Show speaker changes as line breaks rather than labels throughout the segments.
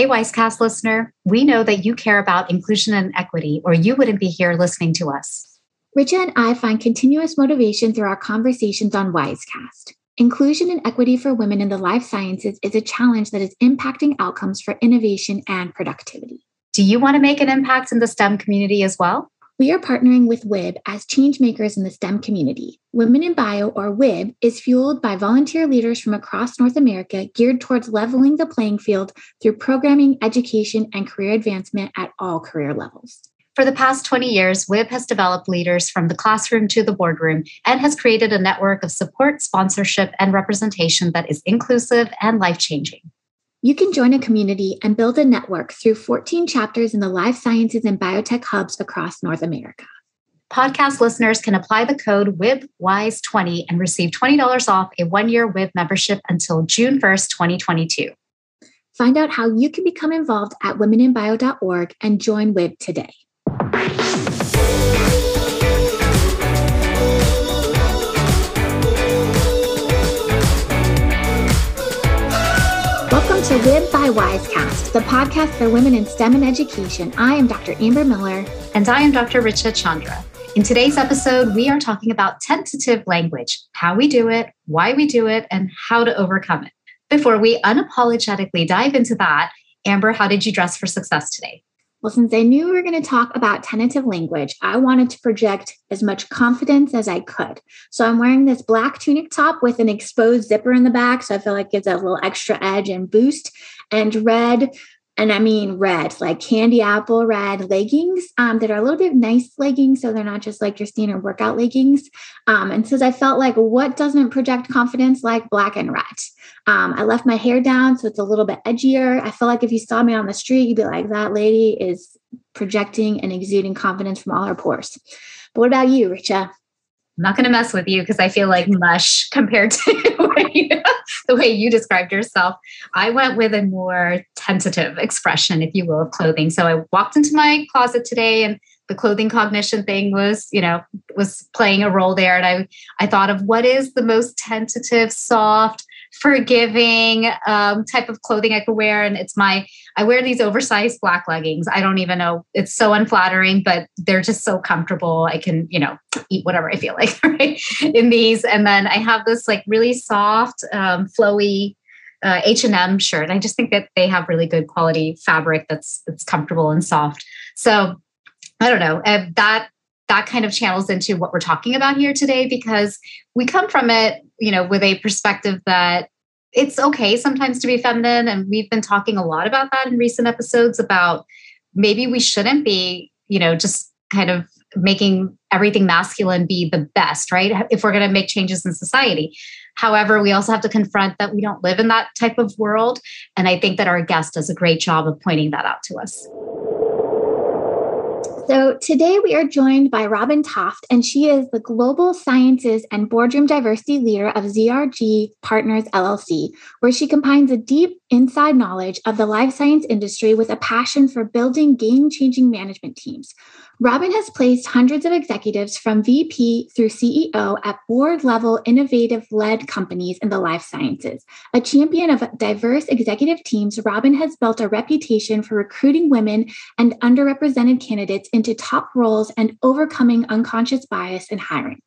Hey, Wisecast listener, we know that you care about inclusion and equity, or you wouldn't be here listening to us.
Richa and I find continuous motivation through our conversations on Wisecast. Inclusion and equity for women in the life sciences is a challenge that is impacting outcomes for innovation and productivity.
Do you want to make an impact in the STEM community as well?
We are partnering with WIB as changemakers in the STEM community. Women in Bio, or WIB, is fueled by volunteer leaders from across North America geared towards leveling the playing field through programming, education, and career advancement at all career levels.
For the past 20 years, WIB has developed leaders from the classroom to the boardroom and has created a network of support, sponsorship, and representation that is inclusive and life changing.
You can join a community and build a network through 14 chapters in the life sciences and biotech hubs across North America.
Podcast listeners can apply the code WIBWISE20 and receive $20 off a one year WIB membership until June 1st, 2022.
Find out how you can become involved at womeninbio.org and join WIB today. To WIB by Wisecast, the podcast for women in STEM and education. I am Dr. Amber Miller.
And I am Dr. Richa Chandra. In today's episode, we are talking about tentative language, how we do it, why we do it, and how to overcome it. Before we unapologetically dive into that, Amber, how did you dress for success today?
Well, since I knew we were going to talk about tentative language, I wanted to project as much confidence as I could. So I'm wearing this black tunic top with an exposed zipper in the back. So I feel like it gives a little extra edge and boost, and red and I mean red, like candy apple red leggings um, that are a little bit nice leggings. So they're not just like your standard workout leggings. Um, and since I felt like what doesn't project confidence like black and red? Um, I left my hair down so it's a little bit edgier. I feel like if you saw me on the street, you'd be like, that lady is projecting and exuding confidence from all her pores. But what about you, Richa?
I'm not going to mess with you because I feel like mush compared to the way you described yourself. I went with a more tentative expression, if you will, of clothing. So I walked into my closet today and the clothing cognition thing was, you know, was playing a role there. And I, I thought of what is the most tentative, soft, forgiving um, type of clothing I could wear. And it's my, I wear these oversized black leggings. I don't even know, it's so unflattering, but they're just so comfortable. I can, you know, eat whatever I feel like right in these. And then I have this like really soft, um, flowy uh, H&M shirt. I just think that they have really good quality fabric that's that's comfortable and soft. So I don't know. That that kind of channels into what we're talking about here today because we come from it, you know, with a perspective that it's okay sometimes to be feminine. And we've been talking a lot about that in recent episodes about maybe we shouldn't be, you know, just kind of making everything masculine be the best, right? If we're going to make changes in society. However, we also have to confront that we don't live in that type of world. And I think that our guest does a great job of pointing that out to us.
So today we are joined by Robin Toft, and she is the Global Sciences and Boardroom Diversity Leader of ZRG Partners LLC, where she combines a deep inside knowledge of the life science industry with a passion for building game changing management teams. Robin has placed hundreds of executives from VP through CEO at board level innovative led companies in the life sciences. A champion of diverse executive teams, Robin has built a reputation for recruiting women and underrepresented candidates into top roles and overcoming unconscious bias in hiring.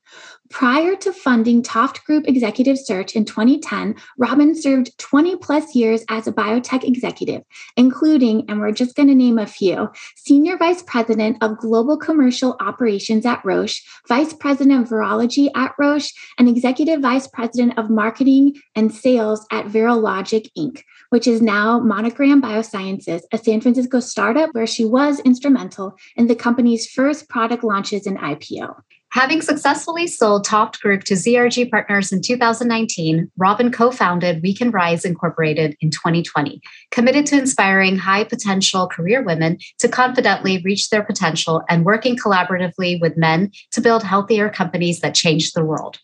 Prior to funding Toft Group Executive Search in 2010, Robin served 20 plus years as a biotech executive, including, and we're just going to name a few, Senior Vice President of Global Commercial Operations at Roche, Vice President of Virology at Roche, and Executive Vice President of Marketing and Sales at Virologic Inc., which is now Monogram Biosciences, a San Francisco startup where she was instrumental in the company's first product launches and IPO.
Having successfully sold Toft Group to ZRG Partners in 2019, Robin co founded We Can Rise Incorporated in 2020, committed to inspiring high potential career women to confidently reach their potential and working collaboratively with men to build healthier companies that change the world.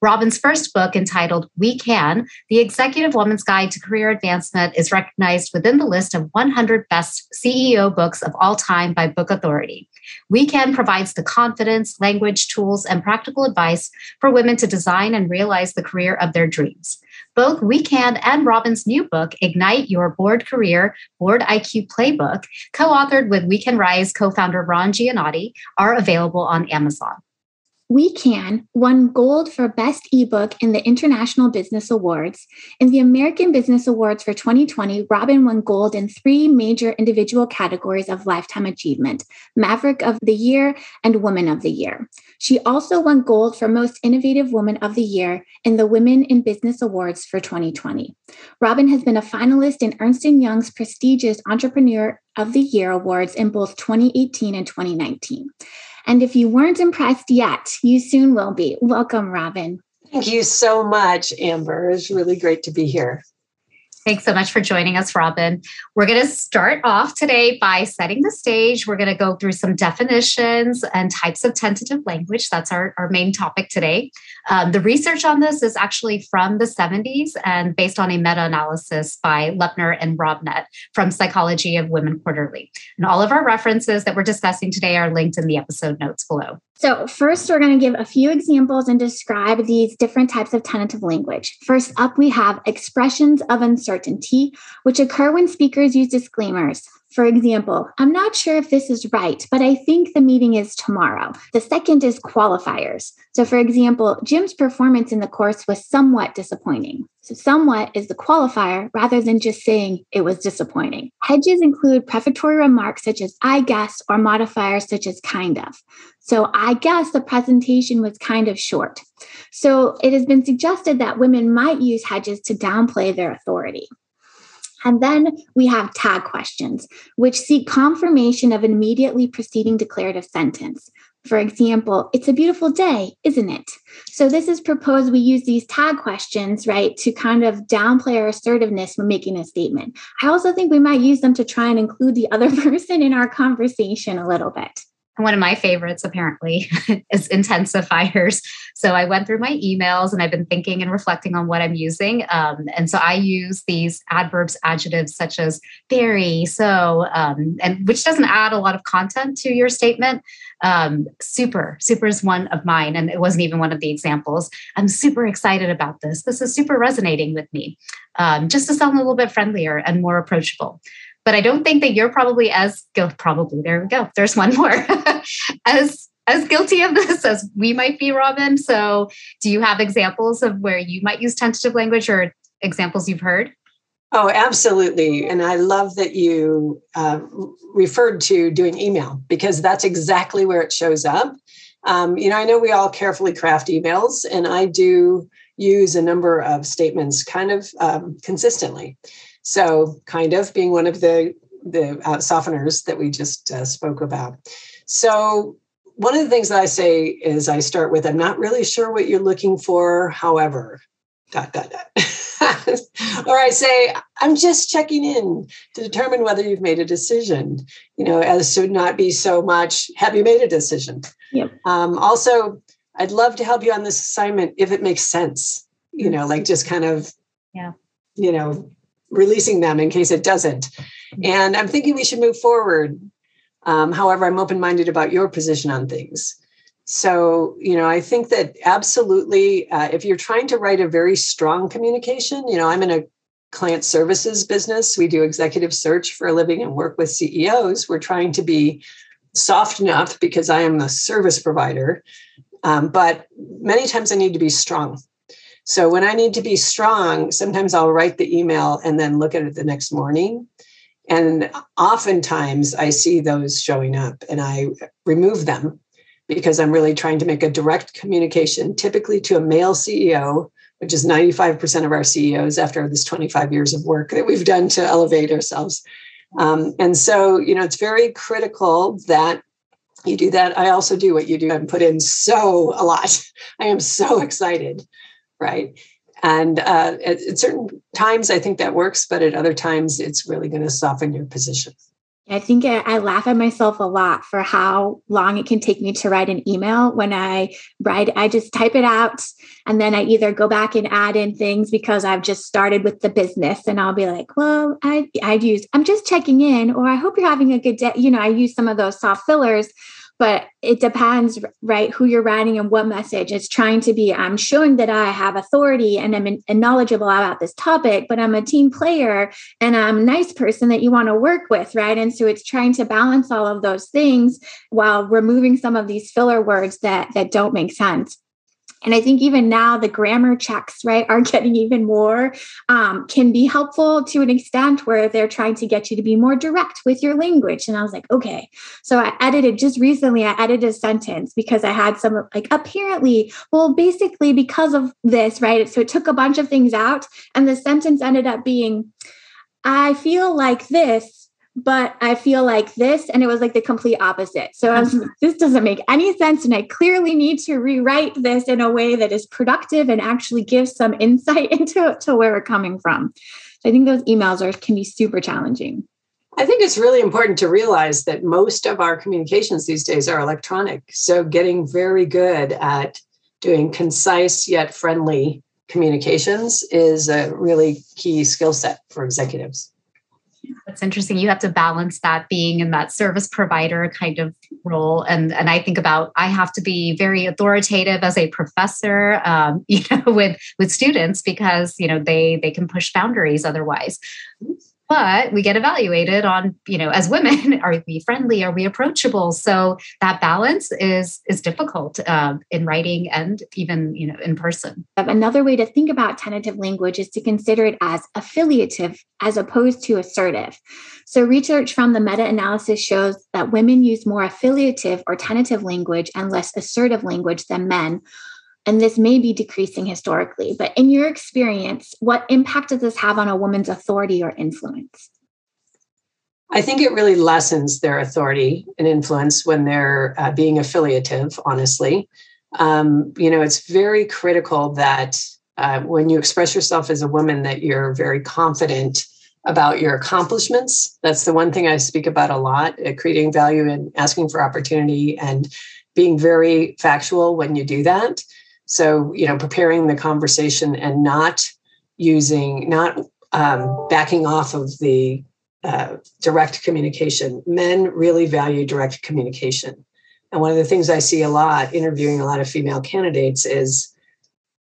Robin's first book, entitled We Can The Executive Woman's Guide to Career Advancement, is recognized within the list of 100 best CEO books of all time by Book Authority. We Can provides the confidence, language, tools, and practical advice for women to design and realize the career of their dreams. Both We Can and Robin's new book, Ignite Your Board Career Board IQ Playbook, co authored with We Can Rise co founder Ron Giannotti, are available on Amazon.
We Can won gold for Best ebook in the International Business Awards. In the American Business Awards for 2020, Robin won gold in three major individual categories of lifetime achievement Maverick of the Year and Woman of the Year. She also won gold for Most Innovative Woman of the Year in the Women in Business Awards for 2020. Robin has been a finalist in Ernst & Young's prestigious Entrepreneur of the Year awards in both 2018 and 2019. And if you weren't impressed yet, you soon will be. Welcome, Robin.
Thank you so much, Amber. It's really great to be here.
Thanks so much for joining us, Robin. We're going to start off today by setting the stage. We're going to go through some definitions and types of tentative language. That's our, our main topic today. Um, the research on this is actually from the 70s and based on a meta analysis by Leaper and Robnett from Psychology of Women Quarterly. And all of our references that we're discussing today are linked in the episode notes below.
So, first, we're going to give a few examples and describe these different types of tentative language. First up, we have expressions of uncertainty, which occur when speakers use disclaimers. For example, I'm not sure if this is right, but I think the meeting is tomorrow. The second is qualifiers. So, for example, Jim's performance in the course was somewhat disappointing. So, somewhat is the qualifier rather than just saying it was disappointing. Hedges include prefatory remarks such as I guess or modifiers such as kind of. So, I guess the presentation was kind of short. So, it has been suggested that women might use hedges to downplay their authority. And then we have tag questions, which seek confirmation of an immediately preceding declarative sentence. For example, it's a beautiful day, isn't it? So, this is proposed we use these tag questions, right, to kind of downplay our assertiveness when making a statement. I also think we might use them to try and include the other person in our conversation a little bit
one of my favorites apparently is intensifiers. So i went through my emails and i've been thinking and reflecting on what i'm using. Um, and so i use these adverbs adjectives such as very so um, and which doesn't add a lot of content to your statement. Um, super super is one of mine and it wasn't even one of the examples. I'm super excited about this. This is super resonating with me um, just to sound a little bit friendlier and more approachable but I don't think that you're probably as guilty. Probably there we go. There's one more as as guilty of this as we might be, Robin. So, do you have examples of where you might use tentative language or examples you've heard?
Oh, absolutely. And I love that you uh, referred to doing email because that's exactly where it shows up. Um, you know, I know we all carefully craft emails, and I do use a number of statements kind of um, consistently. So, kind of being one of the the uh, softeners that we just uh, spoke about. So, one of the things that I say is I start with, I'm not really sure what you're looking for, however, dot, dot, dot. or I say, I'm just checking in to determine whether you've made a decision, you know, as to not be so much, have you made a decision? Yep. Um, also, I'd love to help you on this assignment if it makes sense, you know, like just kind of, yeah, you know, releasing them in case it doesn't. Mm-hmm. And I'm thinking we should move forward. Um, however, I'm open minded about your position on things. So, you know, I think that absolutely, uh, if you're trying to write a very strong communication, you know, I'm in a client services business. We do executive search for a living and work with CEOs. We're trying to be soft enough because I am a service provider. Um, but many times I need to be strong. So when I need to be strong, sometimes I'll write the email and then look at it the next morning. And oftentimes I see those showing up and I remove them because I'm really trying to make a direct communication, typically to a male CEO, which is 95% of our CEOs after this 25 years of work that we've done to elevate ourselves. Um, and so, you know, it's very critical that you do that. I also do what you do and put in so a lot. I am so excited right? And uh, at, at certain times, I think that works, but at other times, it's really going to soften your position.
I think I, I, laugh at myself a lot for how long it can take me to write an email. When I write, I just type it out and then I either go back and add in things because I've just started with the business and I'll be like, well, I, I'd use, I'm just checking in, or I hope you're having a good day. You know, I use some of those soft fillers but it depends right who you're writing and what message. It's trying to be i'm showing that i have authority and i'm in, knowledgeable about this topic but i'm a team player and i'm a nice person that you want to work with right? And so it's trying to balance all of those things while removing some of these filler words that that don't make sense and I think even now the grammar checks, right, are getting even more, um, can be helpful to an extent where they're trying to get you to be more direct with your language. And I was like, okay. So I edited just recently, I edited a sentence because I had some like apparently, well, basically because of this, right? So it took a bunch of things out. And the sentence ended up being, I feel like this but I feel like this, and it was like the complete opposite. So I was, mm-hmm. this doesn't make any sense. And I clearly need to rewrite this in a way that is productive and actually gives some insight into to where we're coming from. So I think those emails are can be super challenging.
I think it's really important to realize that most of our communications these days are electronic. So getting very good at doing concise yet friendly communications is a really key skill set for executives.
That's interesting. You have to balance that being in that service provider kind of role, and and I think about I have to be very authoritative as a professor, um, you know, with with students because you know they they can push boundaries otherwise but we get evaluated on you know as women are we friendly? Are we approachable? So that balance is is difficult uh, in writing and even you know in person.
Another way to think about tentative language is to consider it as affiliative as opposed to assertive. So research from the meta-analysis shows that women use more affiliative or tentative language and less assertive language than men and this may be decreasing historically, but in your experience, what impact does this have on a woman's authority or influence?
I think it really lessens their authority and influence when they're uh, being affiliative, honestly. Um, you know, it's very critical that uh, when you express yourself as a woman, that you're very confident about your accomplishments. That's the one thing I speak about a lot, uh, creating value and asking for opportunity and being very factual when you do that. So, you know, preparing the conversation and not using, not um, backing off of the uh, direct communication. Men really value direct communication. And one of the things I see a lot interviewing a lot of female candidates is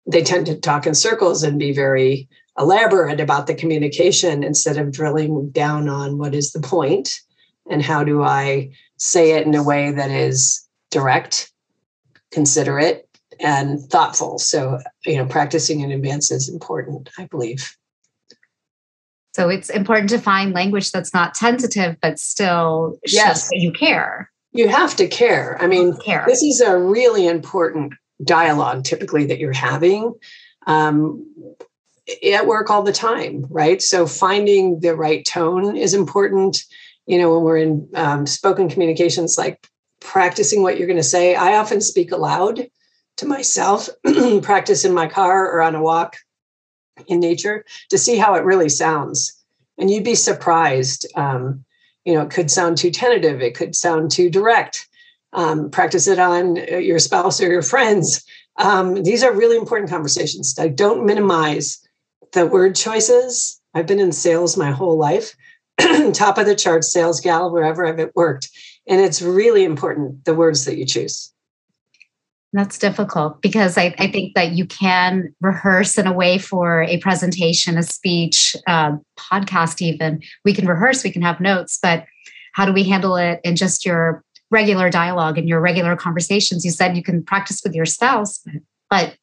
they tend to talk in circles and be very elaborate about the communication instead of drilling down on what is the point and how do I say it in a way that is direct, considerate, and thoughtful. So, you know, practicing in advance is important, I believe.
So it's important to find language that's not tentative, but still yes. you care.
You have to care. I mean, care. this is a really important dialogue typically that you're having um, at work all the time, right? So finding the right tone is important. You know, when we're in um, spoken communications, like practicing what you're going to say. I often speak aloud to myself, practice in my car or on a walk in nature to see how it really sounds. And you'd be surprised. Um, you know, it could sound too tentative, it could sound too direct. Um, practice it on uh, your spouse or your friends. Um, these are really important conversations. I don't minimize the word choices. I've been in sales my whole life, top of the chart sales gal, wherever I've worked. And it's really important the words that you choose.
That's difficult because I, I, think that you can rehearse in a way for a presentation, a speech, uh, podcast, even. We can rehearse, we can have notes, but how do we handle it in just your regular dialogue and your regular conversations? You said you can practice with your spouse, but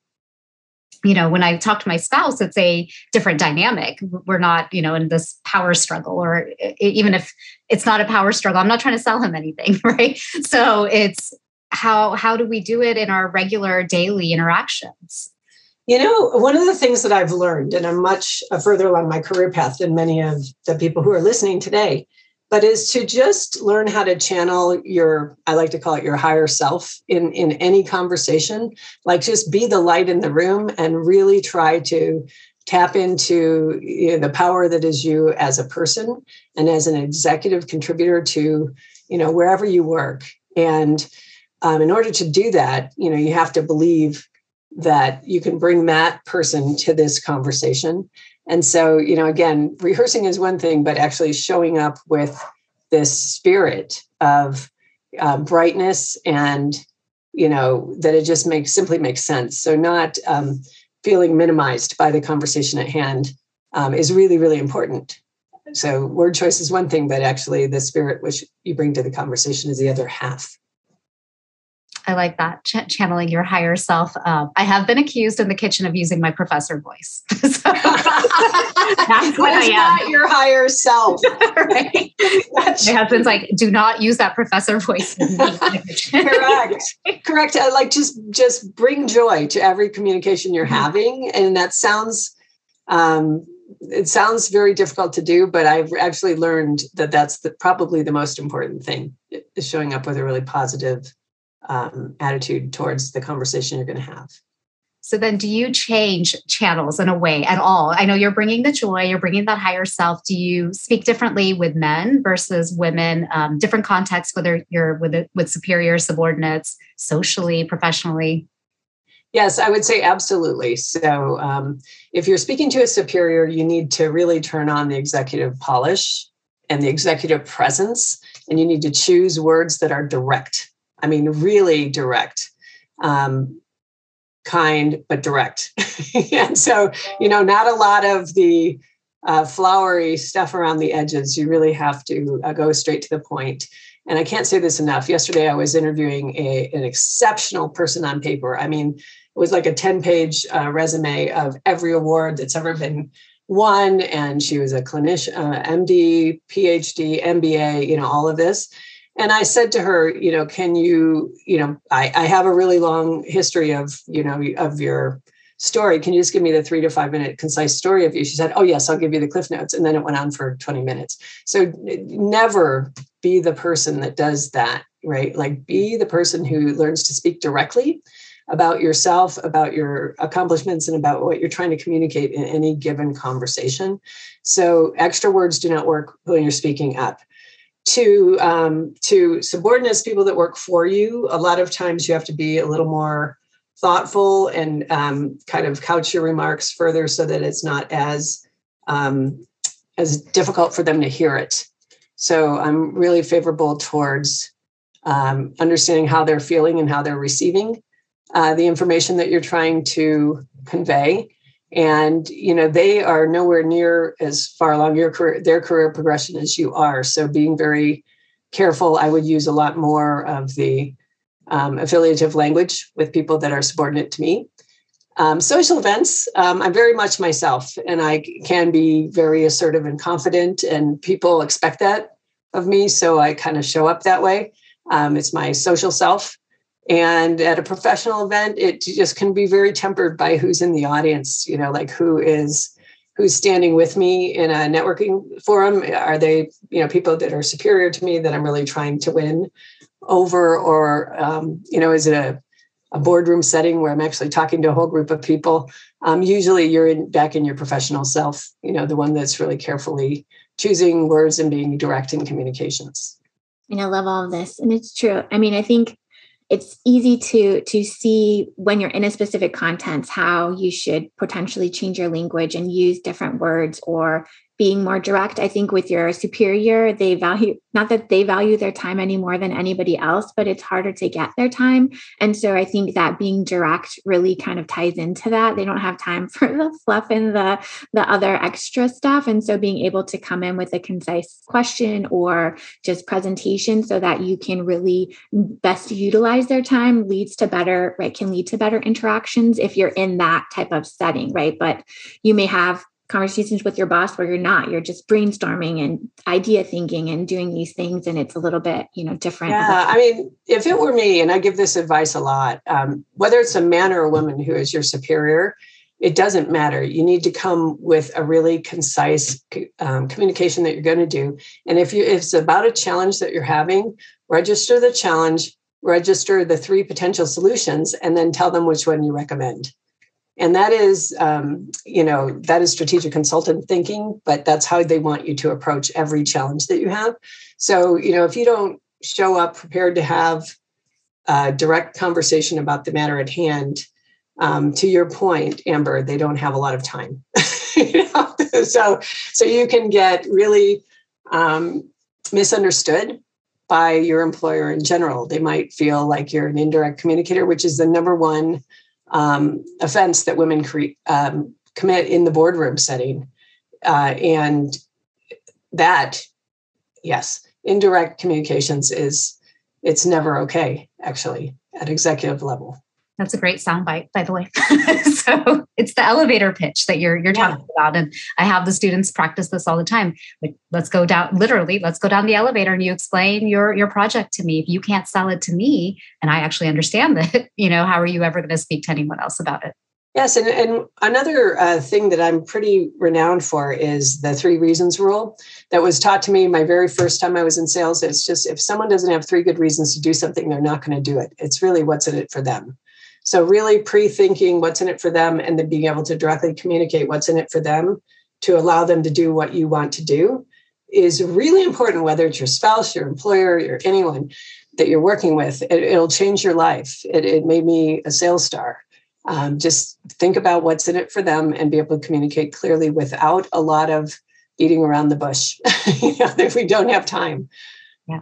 you know when i talk to my spouse it's a different dynamic we're not you know in this power struggle or even if it's not a power struggle i'm not trying to sell him anything right so it's how how do we do it in our regular daily interactions?
You know one of the things that i've learned and i'm much uh, further along my career path than many of the people who are listening today but is to just learn how to channel your i like to call it your higher self in in any conversation. Like just be the light in the room and really try to tap into you know, the power that is you as a person and as an executive contributor to you know wherever you work. And um, in order to do that you know you have to believe that you can bring that person to this conversation. And so you know again rehearsing is one thing but actually showing up with this spirit of uh, brightness and you know that it just makes simply makes sense. So not um, feeling minimized by the conversation at hand um, is really really important. So word choice is one thing but actually the spirit which you bring to the conversation is the other half
I like that ch- channeling your higher self. Um, I have been accused in the kitchen of using my professor voice. that's
what I am. Not your higher self. right?
my husband's like, do not use that professor voice.
Correct. Correct. I like just just bring joy to every communication you're mm-hmm. having, and that sounds. Um, it sounds very difficult to do, but I've actually learned that that's the, probably the most important thing is showing up with a really positive um, attitude towards the conversation you're going to have.
So then, do you change channels in a way at all? I know you're bringing the joy, you're bringing that higher self. Do you speak differently with men versus women? Um, different contexts, whether you're with with superior subordinates, socially, professionally.
Yes, I would say absolutely. So, um, if you're speaking to a superior, you need to really turn on the executive polish and the executive presence, and you need to choose words that are direct I mean, really direct, um, kind, but direct. and so, you know, not a lot of the uh, flowery stuff around the edges. You really have to uh, go straight to the point. And I can't say this enough. Yesterday, I was interviewing a, an exceptional person on paper. I mean, it was like a 10 page uh, resume of every award that's ever been won. And she was a clinician, uh, MD, PhD, MBA, you know, all of this. And I said to her, you know, can you, you know, I, I have a really long history of, you know, of your story. Can you just give me the three to five minute concise story of you? She said, Oh, yes, I'll give you the cliff notes. And then it went on for 20 minutes. So never be the person that does that, right? Like be the person who learns to speak directly about yourself, about your accomplishments, and about what you're trying to communicate in any given conversation. So extra words do not work when you're speaking up to um, to subordinates people that work for you a lot of times you have to be a little more thoughtful and um, kind of couch your remarks further so that it's not as um, as difficult for them to hear it. So i'm really favorable towards um, understanding how they're feeling and how they're receiving uh, the information that you're trying to convey and you know they are nowhere near as far along your career their career progression as you are. So being very careful i would use a lot more of the um, affiliative language with people that are subordinate to me. Um, social events um, i'm very much myself and i can be very assertive and confident and people expect that of me so i kind of show up that way. Um, it's my social self and at a professional event it just can be very tempered by who's in the audience you know like who is who's standing with me in a networking forum. Are they you know people that are superior to me that i'm really trying to win over? Or um, you know is it a, a boardroom setting where i'm actually talking to a whole group of people? Um, usually you're in, back in your professional self you know the one that's really carefully choosing words and being direct in communications.
And i love all of this and it's true. I mean i think it's easy to to see when you're in a specific context how you should potentially change your language and use different words or being more direct. I think with your superior, they value not that they value their time any more than anybody else, but it's harder to get their time. And so I think that being direct really kind of ties into that. They don't have time for the fluff and the the other extra stuff. And so being able to come in with a concise question or just presentation so that you can really best utilize their time leads to better, right? Can lead to better interactions if you're in that type of setting, right? But you may have conversations with your boss where you're not. You're just brainstorming and idea thinking and doing these things and it's a little bit you know different.
Yeah i mean if it were me and i give this advice a lot um, whether it's a man or a woman who is your superior it doesn't matter. You need to come with a really concise um, communication that you're going to do. And if you if it's about a challenge that you're having register the challenge register the three potential solutions and then tell them which one you recommend and that is um, you know that is strategic consultant thinking but that's how they want you to approach every challenge that you have so you know if you don't show up prepared to have a direct conversation about the matter at hand um, to your point amber they don't have a lot of time you know? so so you can get really um, misunderstood by your employer in general they might feel like you're an indirect communicator which is the number one um, offense that women cre- um, commit in the boardroom setting. Uh, and that, yes, indirect communications is, it's never okay, actually, at executive level.
That's a great soundbite, by the way. so it's the elevator pitch that you're you're yeah. talking about, and I have the students practice this all the time. Like, let's go down, literally, let's go down the elevator, and you explain your your project to me. If you can't sell it to me, and I actually understand that, you know, how are you ever going to speak to anyone else about it?
Yes, and, and another uh, thing that I'm pretty renowned for is the three reasons rule that was taught to me my very first time I was in sales. It's just if someone doesn't have three good reasons to do something, they're not going to do it. It's really what's in it for them. So, really pre thinking what's in it for them and then being able to directly communicate what's in it for them to allow them to do what you want to do is really important, whether it's your spouse, your employer, or anyone that you're working with. It, will change your life. It, it, made me a sales star. Um, just think about what's in it for them and be able to communicate clearly without a lot of beating around the bush you know, if we don't have time.
Yeah.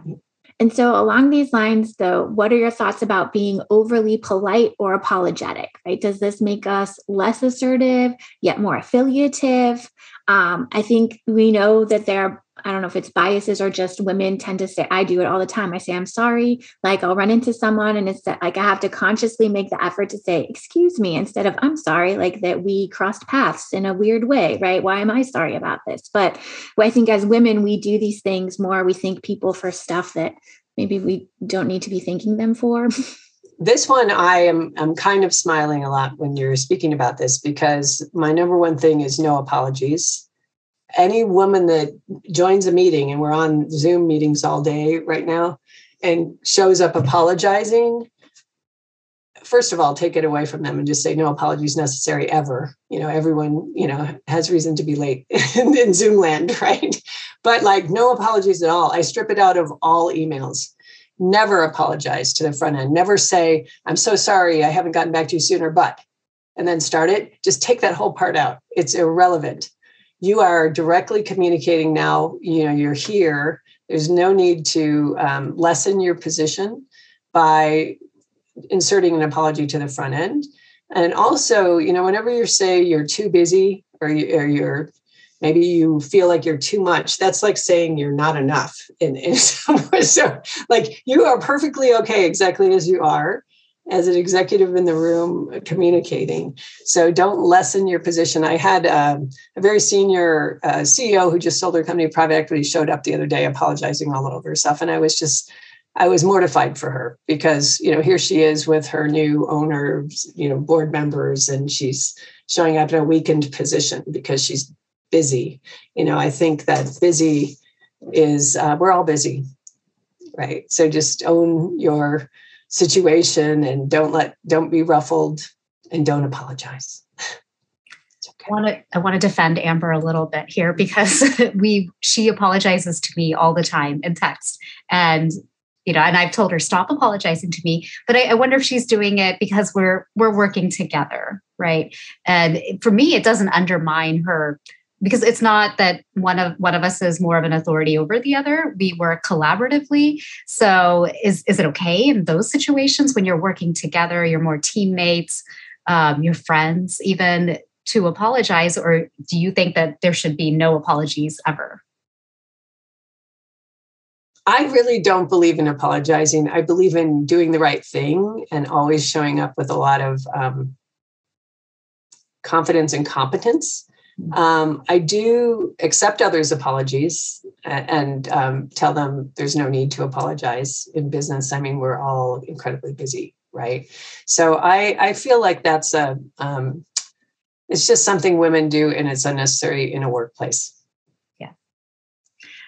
And so, along these lines, though, what are your thoughts about being overly polite or apologetic? Right? Does this make us less assertive, yet more affiliative? Um, I think we know that there are I don't know if it's biases or just women tend to say, I do it all the time. I say, I'm sorry. Like I'll run into someone and it's like I have to consciously make the effort to say, excuse me, instead of I'm sorry, like that we crossed paths in a weird way, right? Why am I sorry about this? But I think as women, we do these things more. We thank people for stuff that maybe we don't need to be thanking them for.
this one i am i'm kind of smiling a lot when you're speaking about this because my number one thing is no apologies any woman that joins a meeting and we're on zoom meetings all day right now and shows up apologizing first of all take it away from them and just say no apologies necessary ever. You know everyone you know has reason to be late in, in zoom land right? But like no apologies at all. I strip it out of all emails. Never apologize to the front end. Never say i'm so sorry i haven't gotten back to you sooner but and then start it. Just take that whole part out. It's irrelevant you are directly communicating now you know you're here. There's no need to um, lessen your position by inserting an apology to the front end. And also you know whenever you say you're too busy or, you, or you're maybe you feel like you're too much that's like saying you're not enough in, in some way. So like you are perfectly okay exactly as you are as an executive in the room communicating. So don't lessen your position. I had um, a very senior uh, CEO who just sold her company private equity showed up the other day apologizing all over herself. And I was just, I was mortified for her because, you know, here she is with her new owners, you know, board members, and she's showing up in a weakened position because she's busy. You know, I think that busy is, uh, we're all busy, right? So just own your situation and don't let don't be ruffled and don't apologize.
Okay. I want to I want to defend Amber a little bit here because we she apologizes to me all the time in text. And you know and I've told her stop apologizing to me. But I, I wonder if she's doing it because we're we're working together right? And for me it doesn't undermine her because it's not that one of one of us is more of an authority over the other we work collaboratively so is is it okay in those situations when you're working together you're more teammates um, your friends even to apologize or do you think that there should be no apologies ever
I really don't believe in apologizing. I believe in doing the right thing and always showing up with a lot of um, confidence and competence. Um, I do accept others' apologies and, um, tell them there's no need to apologize in business. I mean, we're all incredibly busy, right? So I, I feel like that's a, um, it's just something women do and it's unnecessary in a workplace.
Yeah.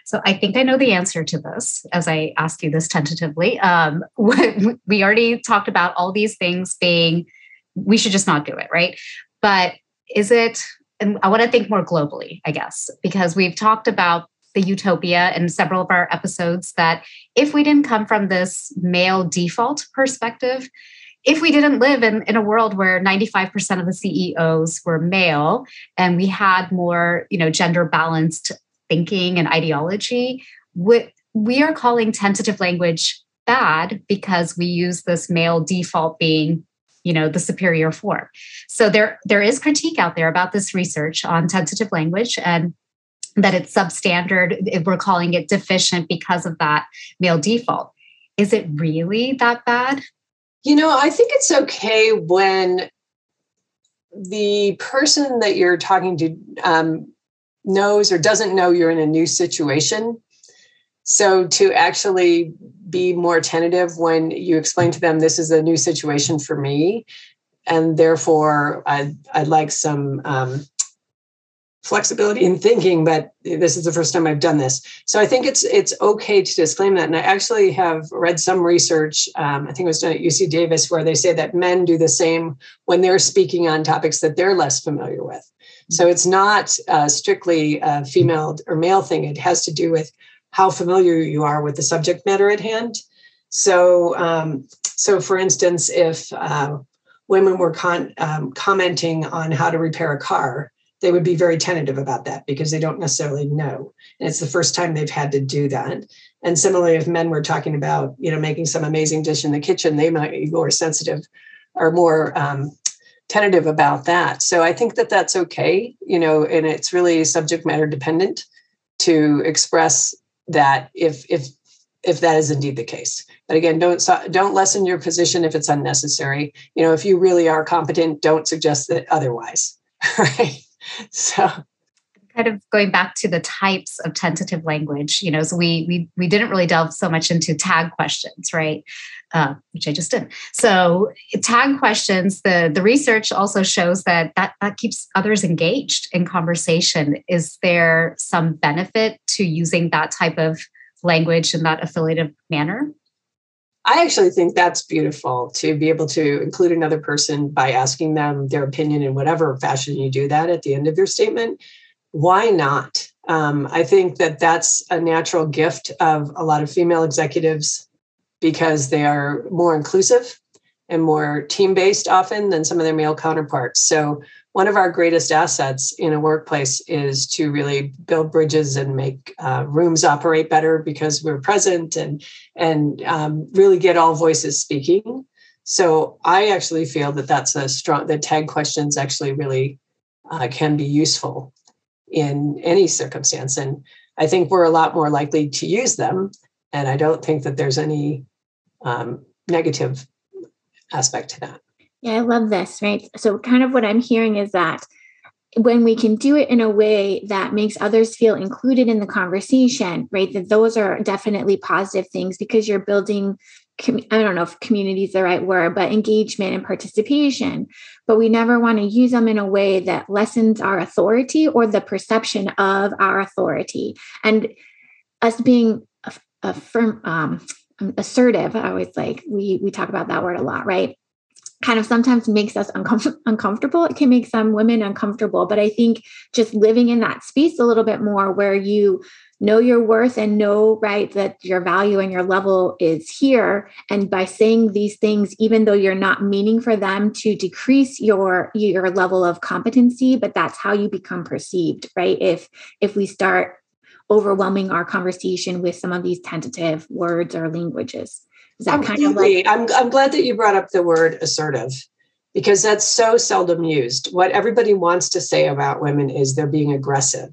So I think I know the answer to this as I ask you this tentatively. Um, we already talked about all these things being we should just not do it, right? but is it and I want to think more globally, I guess, because we've talked about the utopia in several of our episodes that if we didn't come from this male default perspective, if we didn't live in, in a world where 95% of the CEOs were male and we had more, you know, gender balanced thinking and ideology, we, we are calling tentative language bad because we use this male default being you know the superior form. So there there is critique out there about this research on tentative language and that it's substandard we're calling it deficient because of that male default. Is it really that bad?
You know i think it's okay when the person that you're talking to um, knows or doesn't know you're in a new situation. So to actually be more tentative when you explain to them this is a new situation for me, and therefore I'd, I'd like some um, flexibility in thinking, but this is the first time I've done this. So I think it's it's okay to disclaim that. And I actually have read some research. Um, I think it was done at UC Davis where they say that men do the same when they're speaking on topics that they're less familiar with. So it's not uh, strictly a female or male thing. It has to do with how familiar you are with the subject matter at hand. So, um, so for instance, if uh, women were con- um, commenting on how to repair a car, they would be very tentative about that because they don't necessarily know, and it's the first time they've had to do that. And similarly, if men were talking about you know making some amazing dish in the kitchen, they might be more sensitive or more um, tentative about that. So I think that that's okay, you know, and it's really subject matter dependent to express that if if if that is indeed the case. But again don't don't lessen your position if it's unnecessary. You know if you really are competent don't suggest that otherwise right? So
kind of going back to the types of tentative language you know so we we we didn't really delve so much into tag questions right? Uh, which i just did. So tag questions the the research also shows that that that keeps others engaged in conversation. Is there some benefit to using that type of language in that affiliative manner?
I actually think that's beautiful to be able to include another person by asking them their opinion in whatever fashion you do that at the end of your statement why not? Um, I think that that's a natural gift of a lot of female executives because they are more inclusive and more team based often than some of their male counterparts. So, one of our greatest assets in a workplace is to really build bridges and make uh, rooms operate better because we're present and and um, really get all voices speaking. So, I actually feel that that's a strong. The tag questions actually really uh, can be useful in any circumstance. And I think we're a lot more likely to use them. And I don't think that there's any um, negative aspect to that.
Yeah, I love this, right? So, kind of what I'm hearing is that when we can do it in a way that makes others feel included in the conversation, right? That those are definitely positive things because you're building I don't know if community is the right word, but engagement and participation. But we never want to use them in a way that lessens our authority or the perception of our authority. And us being a, a firm, um, assertive, I always like we we talk about that word a lot, right? Kind of sometimes makes us uncom- uncomfortable. It can make some women uncomfortable, but I think just living in that space a little bit more, where you know your worth and know right that your value and your level is here. And by saying these things even though you're not meaning for them to decrease your your level of competency but that's how you become perceived right? If if we start overwhelming our conversation with some of these tentative words or languages.
Is that kind of like I'm, I'm glad that you brought up the word assertive because that's so seldom used. What everybody wants to say about women is they're being aggressive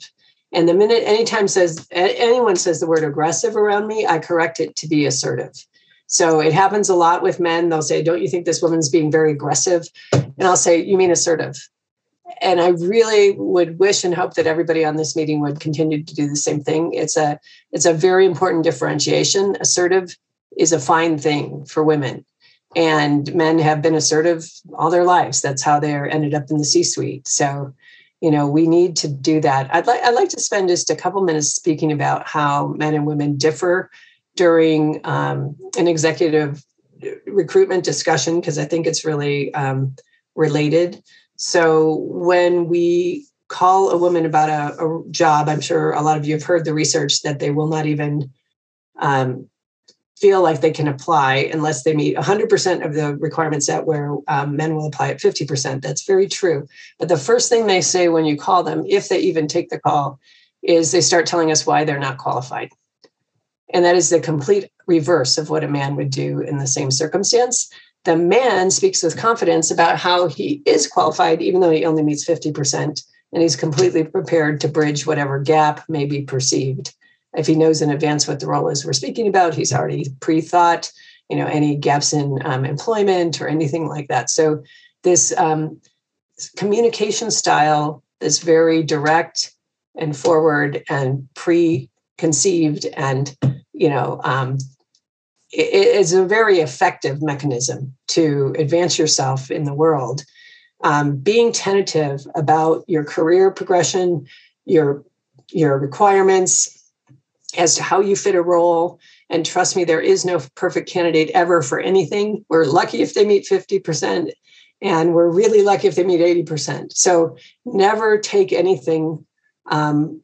and the minute anytime says anyone says the word aggressive around me, I correct it to be assertive. So it happens a lot with men. They'll say, Don't you think this woman's being very aggressive? And I'll say, You mean assertive? And I really would wish and hope that everybody on this meeting would continue to do the same thing. It's a it's a very important differentiation. Assertive is a fine thing for women. And men have been assertive all their lives. That's how they're ended up in the C-suite. So you know we need to do that. I'd like i'd like to spend just a couple minutes speaking about how men and women differ during um, an executive recruitment discussion because i think it's really um, related. So when we call a woman about a, a, job, I'm sure a lot of you have heard the research that they will not even um, feel like they can apply unless they meet 100% of the requirements that where um, men will apply at 50%. That's very true. But the first thing they say when you call them, if they even take the call, is they start telling us why they're not qualified. And that is the complete reverse of what a man would do in the same circumstance. The man speaks with confidence about how he is qualified, even though he only meets 50%, and he's completely prepared to bridge whatever gap may be perceived if he knows in advance what the role is we're speaking about, he's already pre-thought, you know, any gaps in um, employment or anything like that. So this um, communication style is very direct and forward and preconceived and you know um, it is a very effective mechanism to advance yourself in the world um, being tentative about your career progression your your requirements as to how you fit a role. And trust me, there is no perfect candidate ever for anything. We're lucky if they meet 50%, and we're really lucky if they meet 80%. So never take anything um,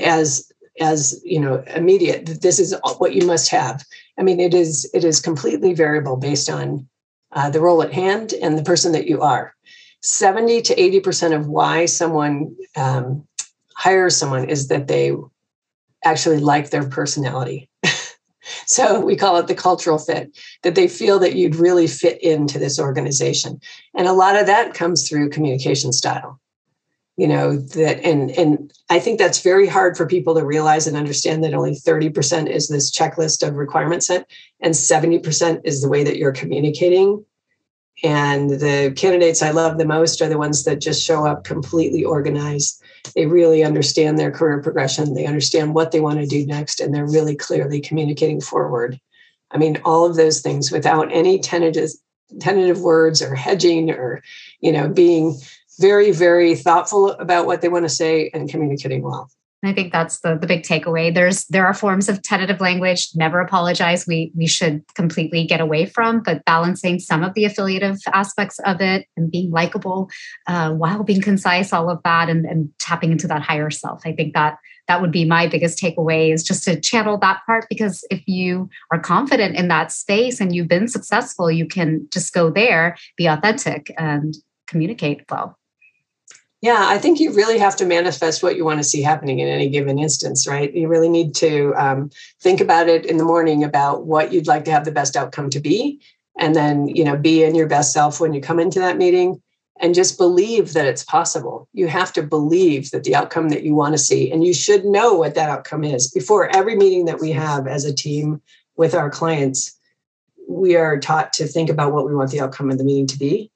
as as you know immediate this is what you must have i mean it is it is completely variable based on uh, the role at hand and the person that you are 70 to 80% of why someone um, hires someone is that they actually like their personality. so we call it the cultural fit, that they feel that you'd really fit into this organization. And a lot of that comes through communication style. You know, that and and I think that's very hard for people to realize and understand that only 30% is this checklist of requirement set and 70% is the way that you're communicating and the candidates I love the most are the ones that just show up completely organized. They really understand their career progression, they understand what they want to do next, and they're really clearly communicating forward. I mean, all of those things without any tentative tentative words or hedging or you know being very very thoughtful about what they want to say and communicating well
I think that's the, the big takeaway. There's there are forms of tentative language. Never apologize. We we should completely get away from, but balancing some of the affiliative aspects of it and being likable uh, while being concise, all of that, and, and tapping into that higher self. I think that that would be my biggest takeaway is just to channel that part because if you are confident in that space and you've been successful, you can just go there, be authentic, and communicate well.
Yeah, I think you really have to manifest what you want to see happening in any given instance, right? You really need to um, think about it in the morning about what you'd like to have the best outcome to be, and then you know be in your best self when you come into that meeting, and just believe that it's possible. You have to believe that the outcome that you want to see, and you should know what that outcome is before every meeting that we have as a team with our clients. We are taught to think about what we want the outcome of the meeting to be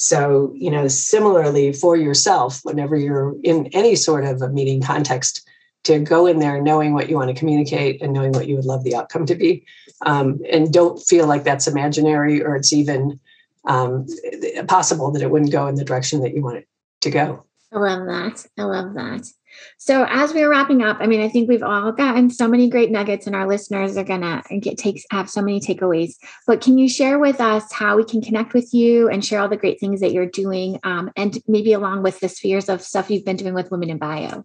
so, you know, similarly for yourself, whenever you're in any sort of a meeting context, to go in there knowing what you want to communicate and knowing what you would love the outcome to be. Um, and don't feel like that's imaginary or it's even um, possible that it wouldn't go in the direction that you want it to go.
I love that. I love that. So as we're wrapping up, I mean, I think we've all gotten so many great nuggets, and our listeners are gonna get takes have so many takeaways. But can you share with us how we can connect with you and share all the great things that you're doing, um, and maybe along with the spheres of stuff you've been doing with Women in Bio?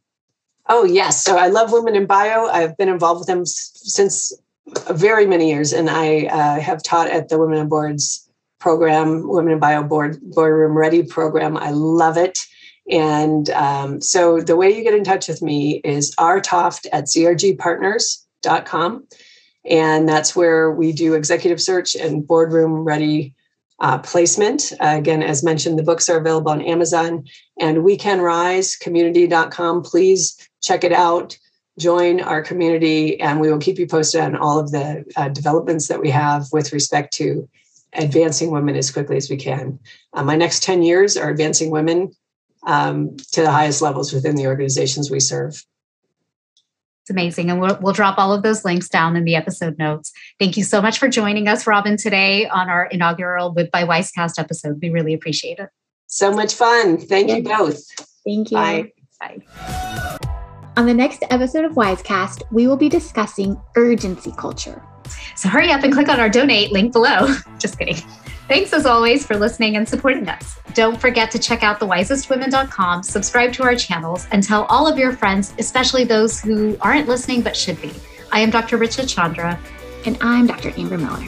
Oh yes, so I love Women in Bio. I've been involved with them since very many years, and I uh, have taught at the Women in Boards program, Women in Bio Board Boardroom Ready program. I love it. And um, so the way you get in touch with me is rtoft at crgpartners.com. And that's where we do executive search and boardroom ready uh, placement. Uh, again, as mentioned, the books are available on Amazon and we can rise community.com. Please check it out. Join our community, and we will keep you posted on all of the uh, developments that we have with respect to advancing women as quickly as we can. Uh, my next 10 years are advancing women um, to the highest levels within the organizations we serve.
It's amazing. And we'll, we'll drop all of those links down in the episode notes. Thank you so much for joining us, Robin, today on our inaugural With by Wisecast episode. We really appreciate it.
So much fun. Thank you both.
Thank you.
Bye.
Bye.
On the next episode of Wisecast, we will be discussing urgency culture.
So hurry up and click on our donate link below. Just kidding. Thanks as always for listening and supporting us. Don't forget to check out thewisestwomen.com, subscribe to our channels, and tell all of your friends, especially those who aren't listening but should be. I am Dr. Richa Chandra.
And I'm Dr. Amber Miller.